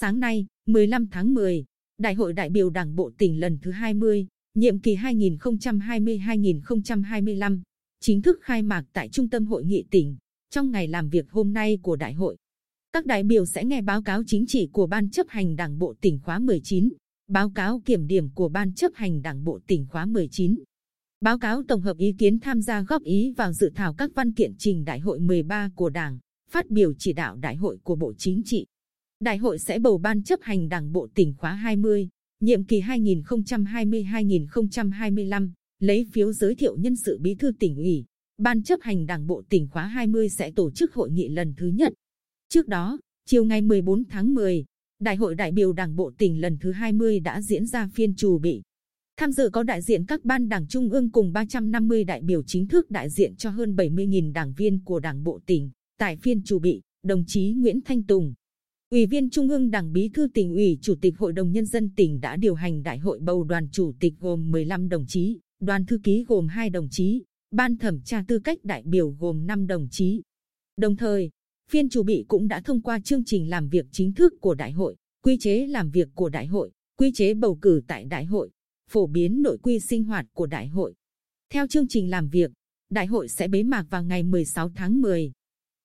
Sáng nay, 15 tháng 10, Đại hội đại biểu Đảng bộ tỉnh lần thứ 20, nhiệm kỳ 2020-2025, chính thức khai mạc tại Trung tâm Hội nghị tỉnh, trong ngày làm việc hôm nay của đại hội. Các đại biểu sẽ nghe báo cáo chính trị của Ban chấp hành Đảng bộ tỉnh khóa 19, báo cáo kiểm điểm của Ban chấp hành Đảng bộ tỉnh khóa 19, báo cáo tổng hợp ý kiến tham gia góp ý vào dự thảo các văn kiện trình Đại hội 13 của Đảng, phát biểu chỉ đạo Đại hội của Bộ Chính trị. Đại hội sẽ bầu Ban chấp hành Đảng bộ tỉnh khóa 20, nhiệm kỳ 2020-2025, lấy phiếu giới thiệu nhân sự bí thư tỉnh ủy. Ban chấp hành Đảng bộ tỉnh khóa 20 sẽ tổ chức hội nghị lần thứ nhất. Trước đó, chiều ngày 14 tháng 10, Đại hội đại biểu Đảng bộ tỉnh lần thứ 20 đã diễn ra phiên chủ bị. Tham dự có đại diện các ban đảng trung ương cùng 350 đại biểu chính thức đại diện cho hơn 70.000 đảng viên của Đảng bộ tỉnh. Tại phiên chủ bị, đồng chí Nguyễn Thanh Tùng, Ủy viên Trung ương Đảng Bí thư tỉnh ủy Chủ tịch Hội đồng Nhân dân tỉnh đã điều hành đại hội bầu đoàn chủ tịch gồm 15 đồng chí, đoàn thư ký gồm 2 đồng chí, ban thẩm tra tư cách đại biểu gồm 5 đồng chí. Đồng thời, phiên chủ bị cũng đã thông qua chương trình làm việc chính thức của đại hội, quy chế làm việc của đại hội, quy chế bầu cử tại đại hội, phổ biến nội quy sinh hoạt của đại hội. Theo chương trình làm việc, đại hội sẽ bế mạc vào ngày 16 tháng 10.